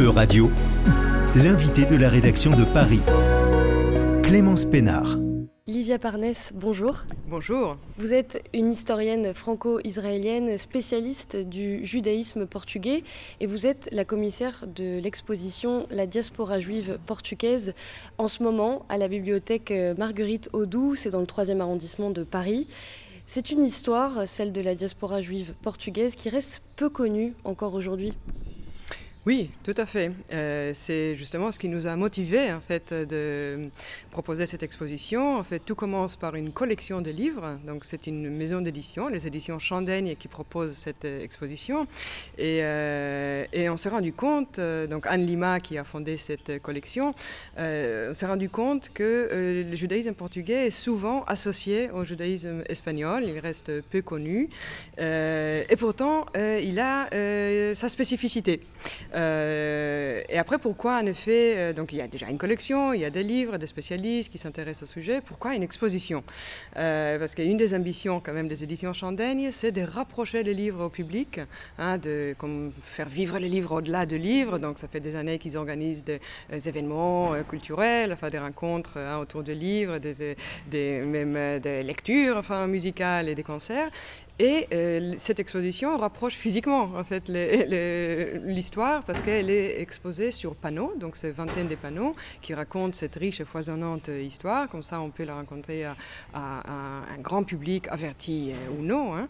E-Radio, l'invité de la rédaction de Paris, Clémence Pénard. Livia Parnes, bonjour. Bonjour. Vous êtes une historienne franco-israélienne spécialiste du judaïsme portugais et vous êtes la commissaire de l'exposition La diaspora juive portugaise en ce moment à la bibliothèque Marguerite Audoux, c'est dans le 3e arrondissement de Paris. C'est une histoire, celle de la diaspora juive portugaise, qui reste peu connue encore aujourd'hui. Oui, tout à fait. Euh, c'est justement ce qui nous a motivés en fait de proposer cette exposition. En fait, tout commence par une collection de livres. Donc, c'est une maison d'édition, les éditions Chandaigne, qui propose cette euh, exposition. Et, euh, et on s'est rendu compte, donc Anne Lima qui a fondé cette collection, on s'est rendu compte que le judaïsme portugais est souvent associé au judaïsme espagnol. Il reste peu connu, et pourtant il a sa spécificité. Euh, et après, pourquoi en effet, euh, donc il y a déjà une collection, il y a des livres, des spécialistes qui s'intéressent au sujet, pourquoi une exposition? Euh, Parce qu'une des ambitions quand même des éditions Chandaigne, c'est de rapprocher les livres au public, hein, de faire vivre les livres au-delà de livres. Donc ça fait des années qu'ils organisent des, événements culturels, enfin des rencontres hein, autour de livres, des, même des lectures enfin, musicales et des concerts. Et euh, cette exposition rapproche physiquement en fait l'histoire parce qu'elle est exposée sur panneaux, donc c'est vingtaine de panneaux qui racontent cette riche et foisonnante histoire. Comme ça, on peut la rencontrer à, un grand public averti euh, ou non. Hein.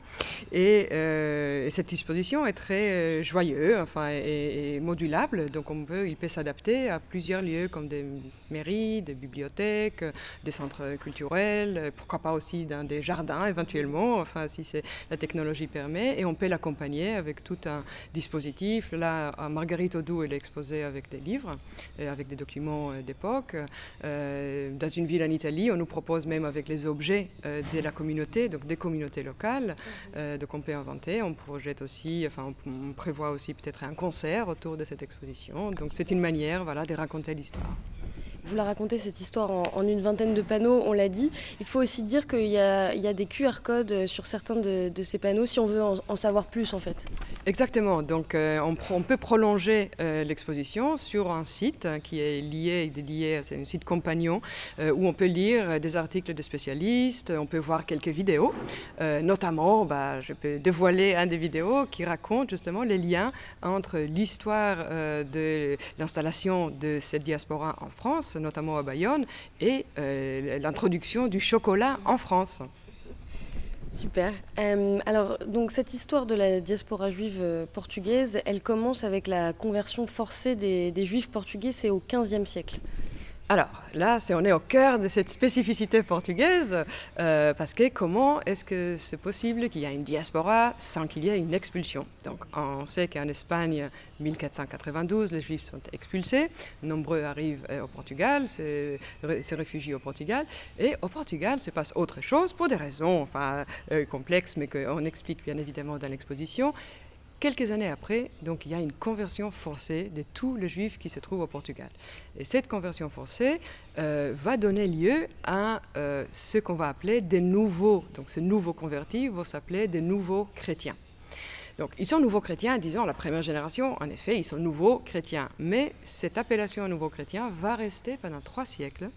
Euh, et, cette exposition est très joyeuse, enfin, et, modulable, donc on peut, il peut s'adapter à plusieurs lieux comme des mairies, des bibliothèques, des centres culturels, pourquoi pas aussi dans des jardins éventuellement, enfin si c'est la technologie permet, et on peut l'accompagner avec tout un dispositif. Là, Marguerite Audoux, elle est exposée avec des livres, et avec des documents euh, d'époque. Euh, dans une ville en Italie, on nous propose même avec les objets euh, de la communauté, donc des communautés locales, donc on peut inventer. On projette aussi, enfin, on prévoit aussi peut-être un concert autour de cette exposition. Donc c'est une manière, voilà, de raconter l'histoire. Vous la racontez cette histoire en, une vingtaine de panneaux, on l'a dit. Il faut aussi dire qu'il y, a des QR codes euh, sur certains de, ces panneaux si on veut en, savoir plus en fait. Exactement. Donc euh, on, peut prolonger euh, l'exposition sur un site qui est lié, dédié à un site compagnon où on peut lire des articles de spécialistes, on peut voir quelques vidéos. notamment, bah, je peux dévoiler un des vidéos qui raconte justement les liens entre l'histoire de l'installation de cette diaspora en France notamment à Bayonne, et euh, l'introduction du chocolat en France. Super. Euh, alors, donc cette histoire de la diaspora juive euh, portugaise, elle commence avec la conversion forcée des, des juifs portugais, c'est au XVe siècle. Alors là, on est au cœur de cette spécificité portugaise, euh, parce que comment est-ce que c'est possible qu'il y ait une diaspora sans qu'il y ait une expulsion? Donc on sait qu'en Espagne, 1492, les Juifs sont expulsés, nombreux arrivent euh, au Portugal, se, réfugient au Portugal, et au Portugal se passe autre chose pour des raisons euh, complexes, mais qu'on explique bien évidemment dans l'exposition. Quelques années après, donc, il y a une conversion forcée de tous les juifs qui se trouvent au Portugal. Et cette conversion forcée euh, va donner lieu à euh, ce qu'on va appeler des nouveaux, donc ces nouveaux convertis vont s'appeler des nouveaux chrétiens. Donc, ils sont nouveaux chrétiens, disons, la première génération, en effet, ils sont nouveaux chrétiens. Mais cette appellation nouveaux chrétiens va rester pendant trois siècles,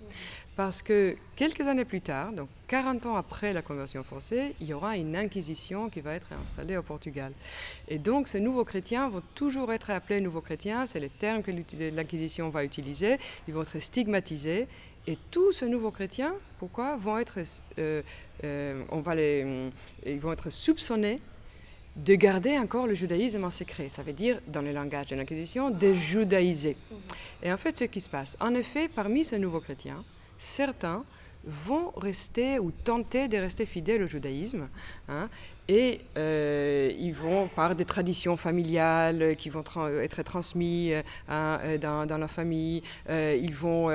parce que quelques années plus tard, donc 40 ans après la conversion forcée, il y aura une inquisition qui va être installée au Portugal. Et donc, ces nouveaux chrétiens vont toujours être appelés nouveaux chrétiens, c'est le terme que l'inquisition va utiliser, ils vont être stigmatisés. Et tous ces nouveaux chrétiens, pourquoi vont être, euh, euh, on va les, ils vont être soupçonnés de garder encore le judaïsme en secret. Ça veut dire, dans le langage de l'Inquisition, de judaïser. Et en fait, ce qui se passe, en effet, parmi ces nouveaux chrétiens, certains vont rester ou tenter de rester fidèles au judaïsme. Hein, et euh, ils vont, par des traditions familiales qui vont être transmises hein, euh, dans, la famille, euh, ils vont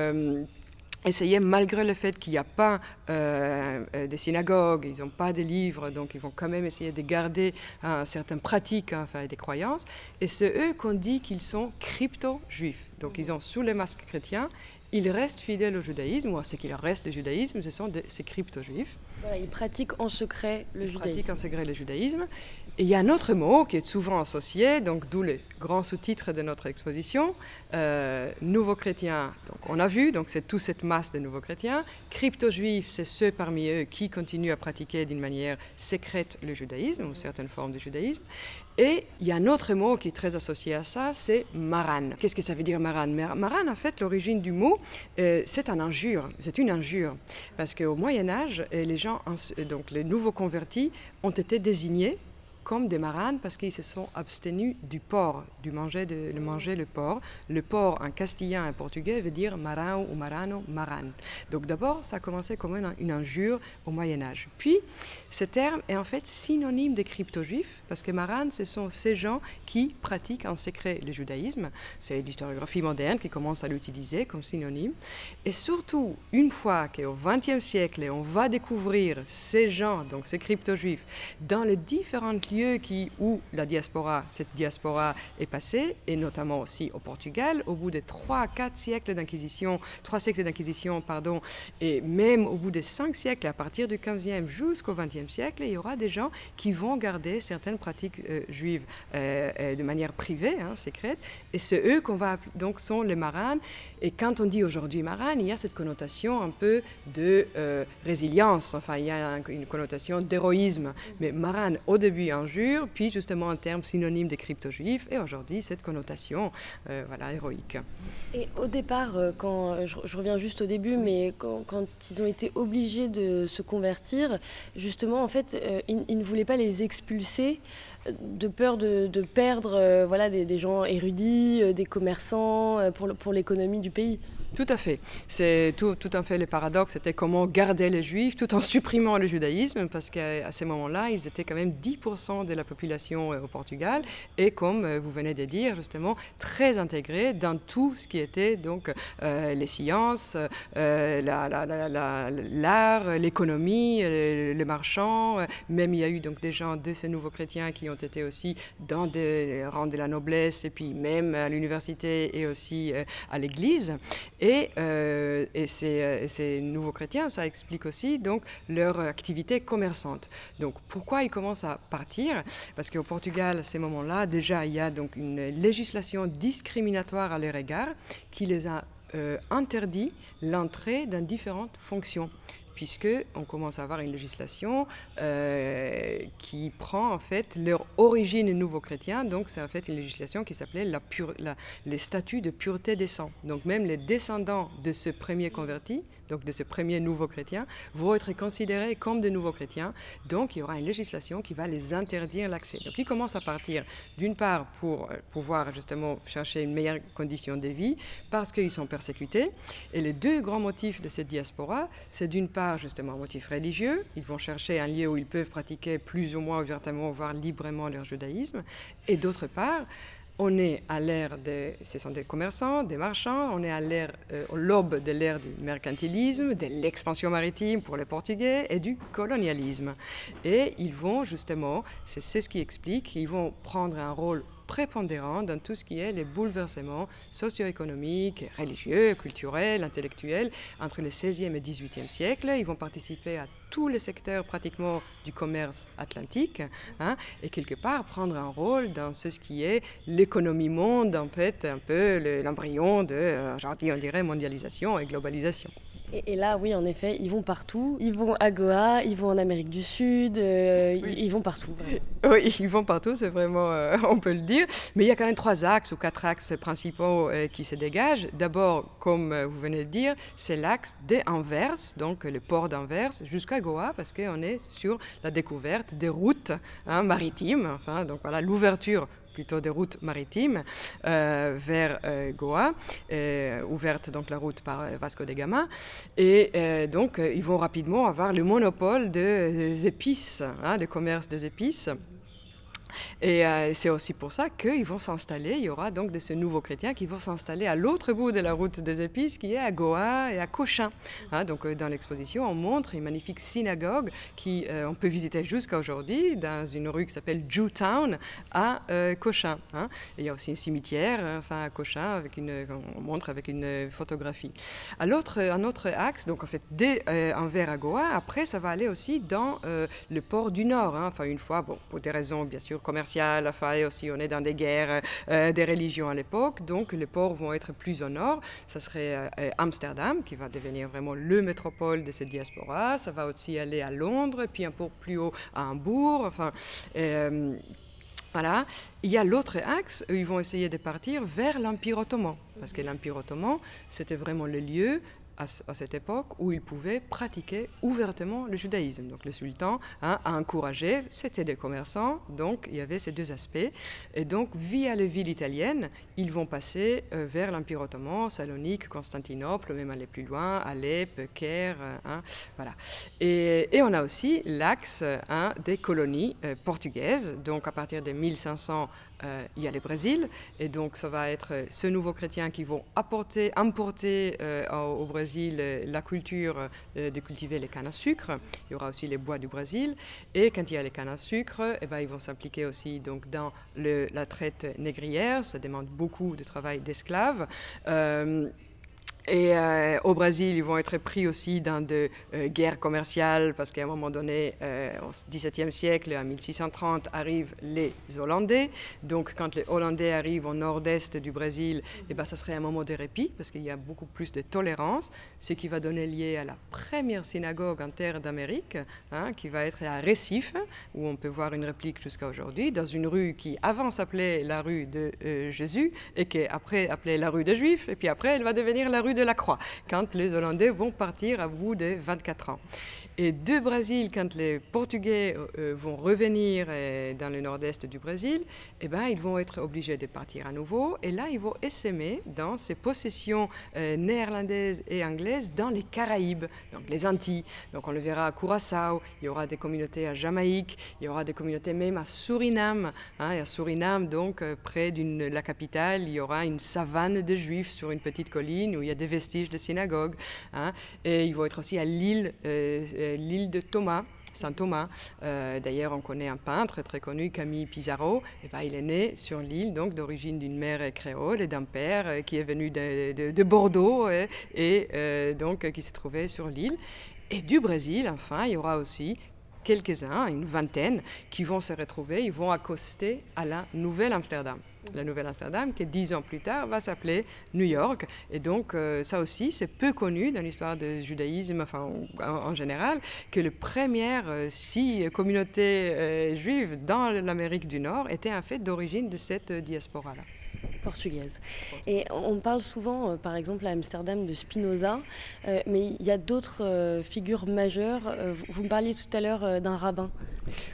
essayer, malgré le fait qu'il n'y a pas euh, euh, de synagogues, ils n'ont pas de livres, donc ils vont quand même essayer de garder hein, certaines pratiques, enfin, des croyances. Et c'est eux qu'on dit qu'ils sont crypto-juifs. Donc ils ont sous les masques chrétiens, ils restent fidèles au judaïsme, ou à ce qu'il reste du judaïsme, ce sont ces crypto-juifs. ils pratiquent en secret le ils judaïsme. pratiquent en secret le judaïsme. Il y a un autre mot qui est souvent associé, donc d'où le grand sous-titre de notre exposition, euh, nouveaux chrétiens. Donc on a vu, donc c'est toute cette masse de nouveaux chrétiens. Crypto-juifs, c'est ceux parmi eux qui continuent à pratiquer d'une manière secrète le judaïsme ou certaines formes de judaïsme. Et il y a un autre mot qui est très associé à ça, c'est maran. Qu'est-ce que ça veut dire maran Maran, en fait, l'origine du mot, euh, c'est un injure. C'est une injure. Parce qu'au Moyen-Âge, les gens, donc les nouveaux convertis, ont été désignés comme des maranes parce qu'ils se sont abstenus du porc, du manger, de, manger le porc. Le porc en castillan et portugais veut dire maran ou marano, maran. Donc d'abord, ça a commencé comme une, injure au Moyen Âge. Puis, ce terme est en fait synonyme de crypto-juifs parce que maran, ce sont ces gens qui pratiquent en secret le judaïsme. C'est l'historiographie moderne qui commence à l'utiliser comme synonyme. Et surtout, une fois qu'au XXe siècle, on va découvrir ces gens, donc ces crypto-juifs, dans les différentes lieux qui, où la diaspora, cette diaspora est passée, et notamment aussi au Portugal, au bout de trois, quatre siècles d'inquisition, trois siècles d'inquisition, pardon, et même au bout de cinq siècles, à partir du 15e jusqu'au 20e siècle, il y aura des gens qui vont garder certaines pratiques euh, juives euh, euh, de manière privée, hein, secrète, et c'est eux qu'on va donc sont les maranes. Et quand on dit aujourd'hui marane, il y a cette connotation un peu de résilience, enfin il y a une connotation d'héroïsme. Mais marane, au début, puis justement un terme synonyme des crypto-juifs, et aujourd'hui cette connotation euh, voilà, héroïque. Et au départ, euh, quand euh, je, reviens juste au début, mais quand, ils ont été obligés de se convertir, justement, en fait, ils, ne voulaient pas les expulser de peur de, perdre voilà, des, gens érudits, des commerçants pour, pour l'économie du pays. Tout à fait. C'est tout, à fait le paradoxe, c'était comment garder les juifs tout en supprimant le judaïsme, parce qu'à ce moment-là, ils étaient quand même 10% de la population euh, au Portugal, et comme euh, vous venez de dire, justement, très intégrés dans tout ce qui était donc euh, les sciences, l'art, l'économie, les marchands. Même il y a eu donc des gens de ces nouveaux chrétiens qui ont été aussi dans des rangs de la noblesse, et puis même à l'université et aussi à l'église. Et, euh, euh, ces, nouveaux chrétiens, ça explique aussi donc leur activité commerçante. Donc pourquoi ils commencent à partir? Parce qu'au Portugal, à ces moments-là, déjà, il y a donc une législation discriminatoire à leur égard qui les a euh, interdit l'entrée dans différentes fonctions puisque on commence à avoir une législation euh, qui prend en fait leur origine nouveau-chrétien. Donc c'est en fait une législation qui s'appelait la les statuts de pureté des sangs. Donc même les descendants de ce premier converti donc de ce premier nouveau chrétien, vont être considérés comme de nouveaux chrétiens. Donc il y aura une législation qui va les interdire l'accès. Donc ils commencent à partir d'une part pour euh, pouvoir justement chercher une meilleure condition de vie, parce qu'ils sont persécutés. Et les deux grands motifs de cette diaspora, c'est d'une part justement un motif religieux. Ils vont chercher un lieu où ils peuvent pratiquer plus ou moins ouvertement, voire librement leur judaïsme. Et d'autre part, on est à l'ère des, ce sont des commerçants, des marchands, on est à l'ère, euh, au lobe de l'ère du mercantilisme, de l'expansion maritime pour les Portugais et du colonialisme. Et ils vont justement, c'est ce qui explique, ils vont prendre un rôle prépondérant dans tout ce qui est les bouleversements socio-économiques, religieux, culturels, intellectuels entre le 16e et 18e siècle. Ils vont participer à tous les secteurs pratiquement du commerce atlantique hein, et quelque part prendre un rôle dans ce qui est l'économie monde, en fait, un peu l'embryon de, euh, on dirait, mondialisation et globalisation. Et, là, oui, en effet, ils vont partout. Ils vont à Goa, ils vont en Amérique du Sud, euh, ils, vont partout. Oui, ils vont partout, c'est vraiment, euh, on peut le dire. Mais il y a quand même trois axes ou quatre axes principaux euh, qui se dégagent. D'abord, comme vous venez de dire, c'est l'axe d'Anvers, donc le port d'Anvers, jusqu'à Goa, parce qu'on est sur la découverte des routes hein, maritimes. Enfin, donc voilà, l'ouverture plutôt des routes maritimes euh, vers euh, Goa, euh, ouverte donc la route par Vasco de Gama. Et donc, ils vont rapidement avoir le monopole des épices, hein, des commerces des épices. Et euh, c'est aussi pour ça qu'ils vont s'installer, il y aura donc de ces nouveaux chrétiens qui vont s'installer à l'autre bout de la route des épices, qui est à Goa et à Cochin. Hein, donc euh, dans l'exposition, on montre une magnifique synagogue qui euh, on peut visiter jusqu'à aujourd'hui dans une rue qui s'appelle Jewtown à Cochin. Hein. il y a aussi un cimetière, enfin à Cochin, avec une, on montre avec une photographie. À l'autre, un autre axe, donc en fait dès Anvers à Goa, après ça va aller aussi dans le port du Nord. Hein. enfin une fois, bon, pour des raisons bien sûr commercial, enfin, aussi on est dans des guerres euh, des religions à l'époque, donc les ports vont être plus au nord. Ça serait euh, euh, Amsterdam, qui va devenir vraiment le métropole de cette diaspora. Ça va aussi aller à Londres, puis un peu plus haut à Hambourg. Enfin, voilà. Il y a l'autre axe, ils vont essayer de partir vers l'Empire ottoman, parce que l'Empire ottoman, c'était vraiment le lieu à, cette époque où ils pouvaient pratiquer ouvertement le judaïsme. Donc le sultan hein, a encouragé, c'était des commerçants, donc il y avait ces deux aspects. Et donc via les villes italiennes, ils vont passer euh, vers l'Empire ottoman, Salonique, Constantinople, même aller plus loin, Alep, Caire, hein, voilà. Et, on a aussi l'axe hein, des colonies euh, portugaises. Donc à partir de 1500 euh, il y a le Brésil, et donc ça va être euh, ce nouveau chrétien qui vont apporter, importer euh, au, Brésil la culture de cultiver les cannes à sucre. Il y aura aussi les bois du Brésil, et quand il y a les cannes à sucre, eh ben, ils vont s'impliquer aussi donc, dans la traite négrière, ça demande beaucoup de travail d'esclaves. Et euh, au Brésil, ils vont être pris aussi dans de euh, guerres commerciales parce qu'à un moment donné, euh, au XVIIe siècle, en 1630, arrivent les Hollandais. Donc, quand les Hollandais arrivent au nord-est du Brésil, eh ben, ça serait un moment de répit parce qu'il y a beaucoup plus de tolérance, ce qui va donner lieu à la première synagogue en terre d'Amérique, hein, qui va être à Recife, où on peut voir une réplique jusqu'à aujourd'hui, dans une rue qui avant s'appelait la rue de Jésus et qui après appelée la rue des Juifs, et puis après elle va devenir la rue de la Croix, quand les Hollandais vont partir à bout de 24 ans. Et de Brésil, quand les Portugais euh, euh, vont revenir euh, dans le nord-est du Brésil, eh ben, ils vont être obligés de partir à nouveau. Et là, ils vont essaimer dans ces possessions néerlandaises et anglaises dans les Caraïbes, donc les Antilles. Donc on le verra à Curaçao, il y aura des communautés à Jamaïque, il y aura des communautés même à Suriname. Hein, et à Suriname, donc près de la capitale, il y aura une savane de juifs sur une petite colline où il y a des vestiges de synagogues. Hein. et ils vont être aussi à l'île l'île de Thomas. Saint Thomas. Euh, d'ailleurs, on connaît un peintre très connu, Camille Pizarro. Et eh ben, il est né sur l'île, donc d'origine d'une mère créole et d'un père euh, qui est venu de, Bordeaux et, euh, donc qui s'est trouvé sur l'île. Et du Brésil, enfin, il y aura aussi quelques-uns, une vingtaine, qui vont se retrouver, ils vont accoster à la Nouvelle-Amsterdam la Nouvelle-Amsterdam, qui dix ans plus tard va s'appeler New York. Et donc, euh, ça aussi, c'est peu connu dans l'histoire du judaïsme, enfin, en, général, que les premières euh, six communautés euh, juives dans l'Amérique du Nord étaient en fait d'origine de cette diaspora-là portugaise. Et on parle souvent, par exemple à Amsterdam, de Spinoza, mais il y a d'autres figures majeures. vous me parliez tout à l'heure d'un rabbin.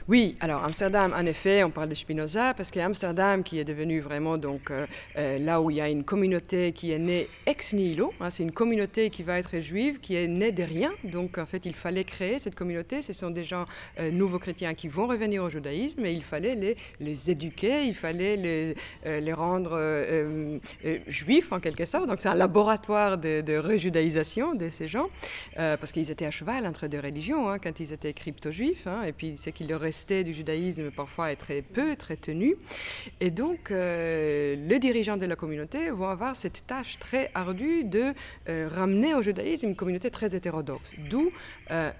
Oui, alors Amsterdam, en effet, on parle de Spinoza parce qu'Amsterdam, qui est devenu vraiment donc euh, euh, là où il y a une communauté qui est née ex nihilo, hein, c'est une communauté qui va être juive, qui est née de rien. Donc en fait, il fallait créer cette communauté. Ce sont des gens euh, nouveaux chrétiens qui vont revenir au judaïsme et il fallait les, les éduquer, il fallait les, les rendre juifs en quelque sorte. Donc c'est un laboratoire de, de rejudaïsation de ces gens parce qu'ils étaient à cheval entre deux religions hein, quand ils étaient crypto-juifs. Hein, et puis c'est qu'il leur restait du judaïsme parfois est très peu, très tenu. Et donc, euh, les dirigeants de la communauté vont avoir cette tâche très ardue de euh, ramener au judaïsme une communauté très hétérodoxe. D'où euh,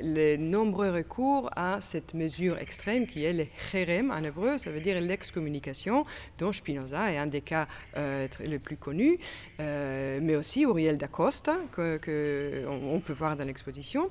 les nombreux recours à cette mesure extrême qui est le cherem en hébreu, ça veut dire l'excommunication, dont Spinoza est un des cas les plus connus, mais aussi Uriel da Costa, que on peut voir dans l'exposition.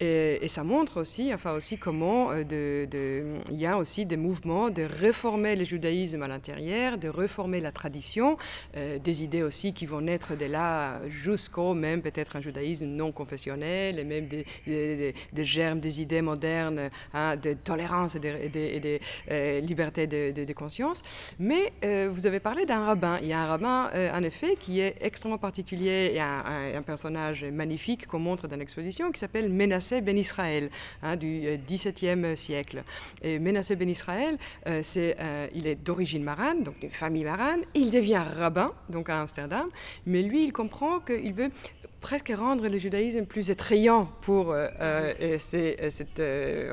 Et, ça montre aussi, enfin aussi comment euh, de, il y a aussi des mouvements de réformer le judaïsme à l'intérieur, de réformer la tradition, euh, des idées aussi qui vont naître de là jusqu'au même peut-être un judaïsme non confessionnel et même des, germes des idées modernes hein, de tolérance et euh, libertés de, conscience. Mais vous avez parlé d'un rabbin. Il y a un rabbin en effet qui est extrêmement particulier et un, un, personnage magnifique qu'on montre dans l'exposition qui s'appelle Menace Menassé ben Israël hein, du XVIIe siècle. Et Menassé ben Israël, c'est, il est d'origine marane, donc d'une famille marane. Il devient rabbin, donc à Amsterdam, mais lui, il comprend qu'il veut presque rendre le judaïsme plus attrayant pour euh, euh, ces, euh,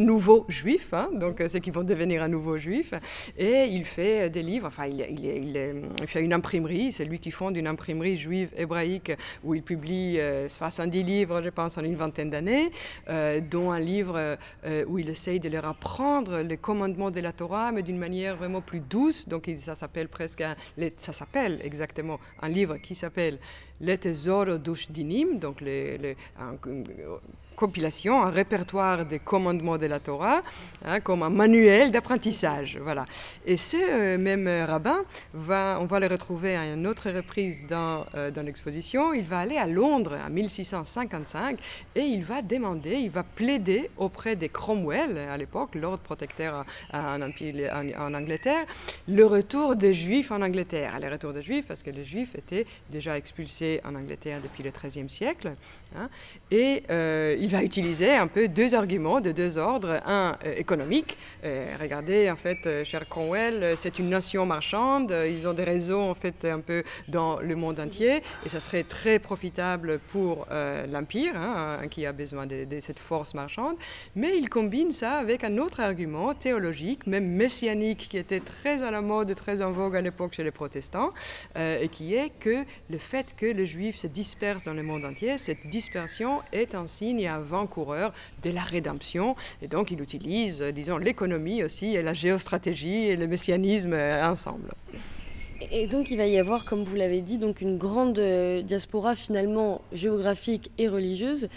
nouveaux juifs, donc ceux qui vont devenir un nouveau juif. Et il fait des livres, enfin, il, il, il, fait une imprimerie, c'est lui qui fonde une imprimerie juive hébraïque où il publie 70 livres, je pense, en une vingtaine d'années, dont un livre où il essaye de leur apprendre les commandements de la Torah, mais d'une manière vraiment plus douce. Donc ça s'appelle presque, ça s'appelle exactement un livre qui s'appelle les Tesoro Dinim, donc les, compilation, un répertoire des commandements de la Torah, hein, comme un manuel d'apprentissage. Voilà. Et ce euh, même rabbin, va, on va le retrouver à une autre reprise dans, euh, dans l'exposition. Il va aller à Londres en 1655 et il va demander, il va plaider auprès des Cromwell, à l'époque, l'ordre protecteur en, Angleterre, le retour des Juifs en Angleterre. Le retour des Juifs parce que les Juifs étaient déjà expulsés en Angleterre depuis le XIIIe siècle. Hein, et euh, il va utiliser un peu deux arguments de deux ordres. Un euh, économique. Euh, regardez, en fait, euh, cher Cromwell, c'est une nation marchande. Ils ont des réseaux, en fait, un peu dans le monde entier. Et ça serait très profitable pour l'Empire, hein, qui a besoin de, cette force marchande. Mais il combine ça avec un autre argument théologique, même messianique, qui était très à la mode, très en vogue à l'époque chez les protestants, et qui est que le fait que les juifs se dispersent dans le monde entier, cette dispersion est un signe avant-coureur de la rédemption. Et donc, il utilise, disons, l'économie aussi et la géostratégie et le messianisme ensemble. Et donc il va y avoir, comme vous l'avez dit, donc une grande euh, diaspora finalement géographique et religieuse,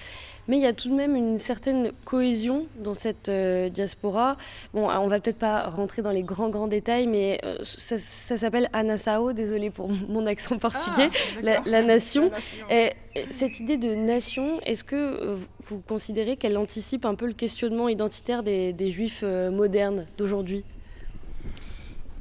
mais il y a tout de même une certaine cohésion dans cette euh, diaspora. Bon, on va peut-être pas rentrer dans les grands grands détails, mais euh, ça, ça s'appelle Anassao, désolé pour mon accent portugais, ah, la, la, nation. La nation. Et, cette idée de nation, est-ce que vous considérez qu'elle anticipe un peu le questionnement identitaire des, des juifs modernes d'aujourd'hui?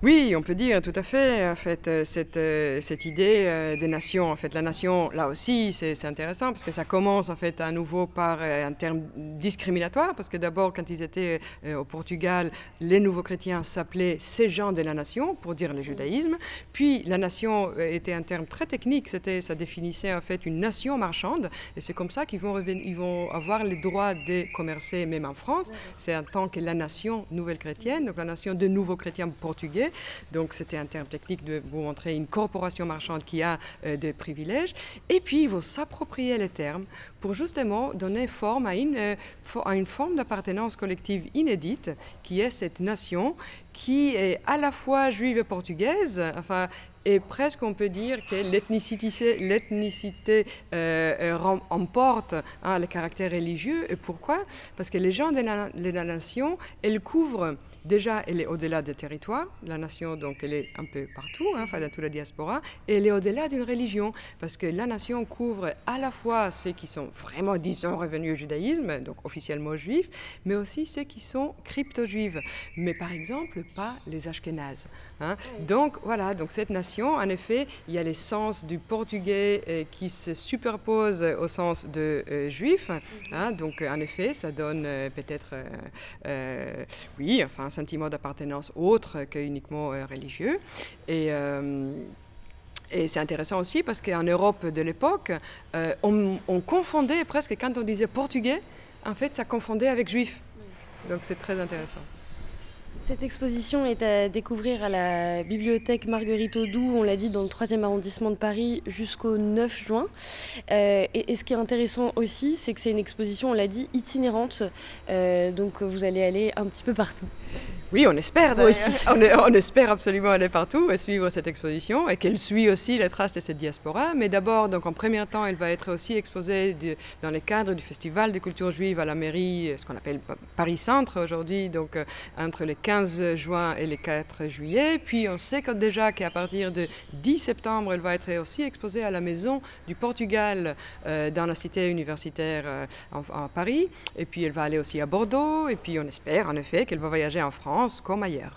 Oui, on peut dire tout à fait. En fait, euh, cette, euh, cette idée euh, des nations, en fait, la nation, là aussi, c'est intéressant parce que ça commence en fait à nouveau par un terme discriminatoire, parce que d'abord, quand ils étaient au Portugal, les nouveaux chrétiens s'appelaient ces gens de la nation pour dire le judaïsme. Puis la nation était un terme très technique. C'était, ça définissait en fait une nation marchande, et c'est comme ça qu'ils vont ils vont avoir le droit de commercer même en France. C'est en tant que la nation nouvelle chrétienne, donc la nation de nouveaux chrétiens portugais donc c'était un terme technique de vous montrer une corporation marchande qui a euh, des privilèges. Et puis il faut s'approprier les termes pour justement donner forme à une, euh, à une forme d'appartenance collective inédite qui est cette nation qui est à la fois juive et portugaise, enfin, et presque on peut dire que l'ethnicité, euh emporte hein, le caractère religieux. Et pourquoi? Parce que les gens de la, de la nation, elles couvrent Déjà, elle est au-delà des territoires. La nation, donc, elle est un peu partout, hein, enfin, dans toute la diaspora. Et elle est au-delà d'une religion, parce que la nation couvre à la fois ceux qui sont vraiment, disons, revenus au judaïsme, donc officiellement juifs, mais aussi ceux qui sont crypto-juifs. Mais par exemple, pas les Ashkénazes. Hein. Donc, voilà, donc cette nation, en effet, il y a l'essence du portugais euh, qui se superpose au sens de euh, juif. Hein. Donc, en effet, ça donne euh, peut-être, oui, enfin, un sentiment d'appartenance autre que uniquement religieux. Et, et c'est intéressant aussi parce qu'en Europe de l'époque, euh, on, on, confondait presque, quand on disait portugais, en fait, ça confondait avec juif. Donc c'est très intéressant. Cette exposition est à découvrir à la bibliothèque Marguerite Audoux, on l'a dit, dans le 3e arrondissement de Paris jusqu'au 9 juin. Euh, et, et, ce qui est intéressant aussi, c'est que c'est une exposition, on l'a dit, itinérante. Euh, donc vous allez aller un petit peu partout. Oui, on espère. On, on, espère absolument aller partout et suivre cette exposition et qu'elle suit aussi les traces de cette diaspora. Mais d'abord, donc en premier temps, elle va être aussi exposée de, dans le cadre du Festival de culture juive à la mairie, ce qu'on appelle Paris Centre aujourd'hui, donc euh, entre le 15 juin et le 4 juillet. Puis on sait que déjà qu'à partir de 10 septembre, elle va être aussi exposée à la Maison du Portugal euh, dans la cité universitaire euh, en, en Paris. Et puis elle va aller aussi à Bordeaux. Et puis on espère en effet qu'elle va voyager en France comme ailleurs.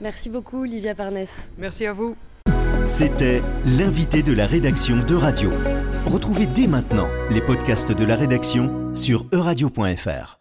Merci beaucoup, Olivia Parnès. Merci à vous. C'était l'invité de la rédaction de Radio. Retrouvez dès maintenant les podcasts de la rédaction sur euradio.fr.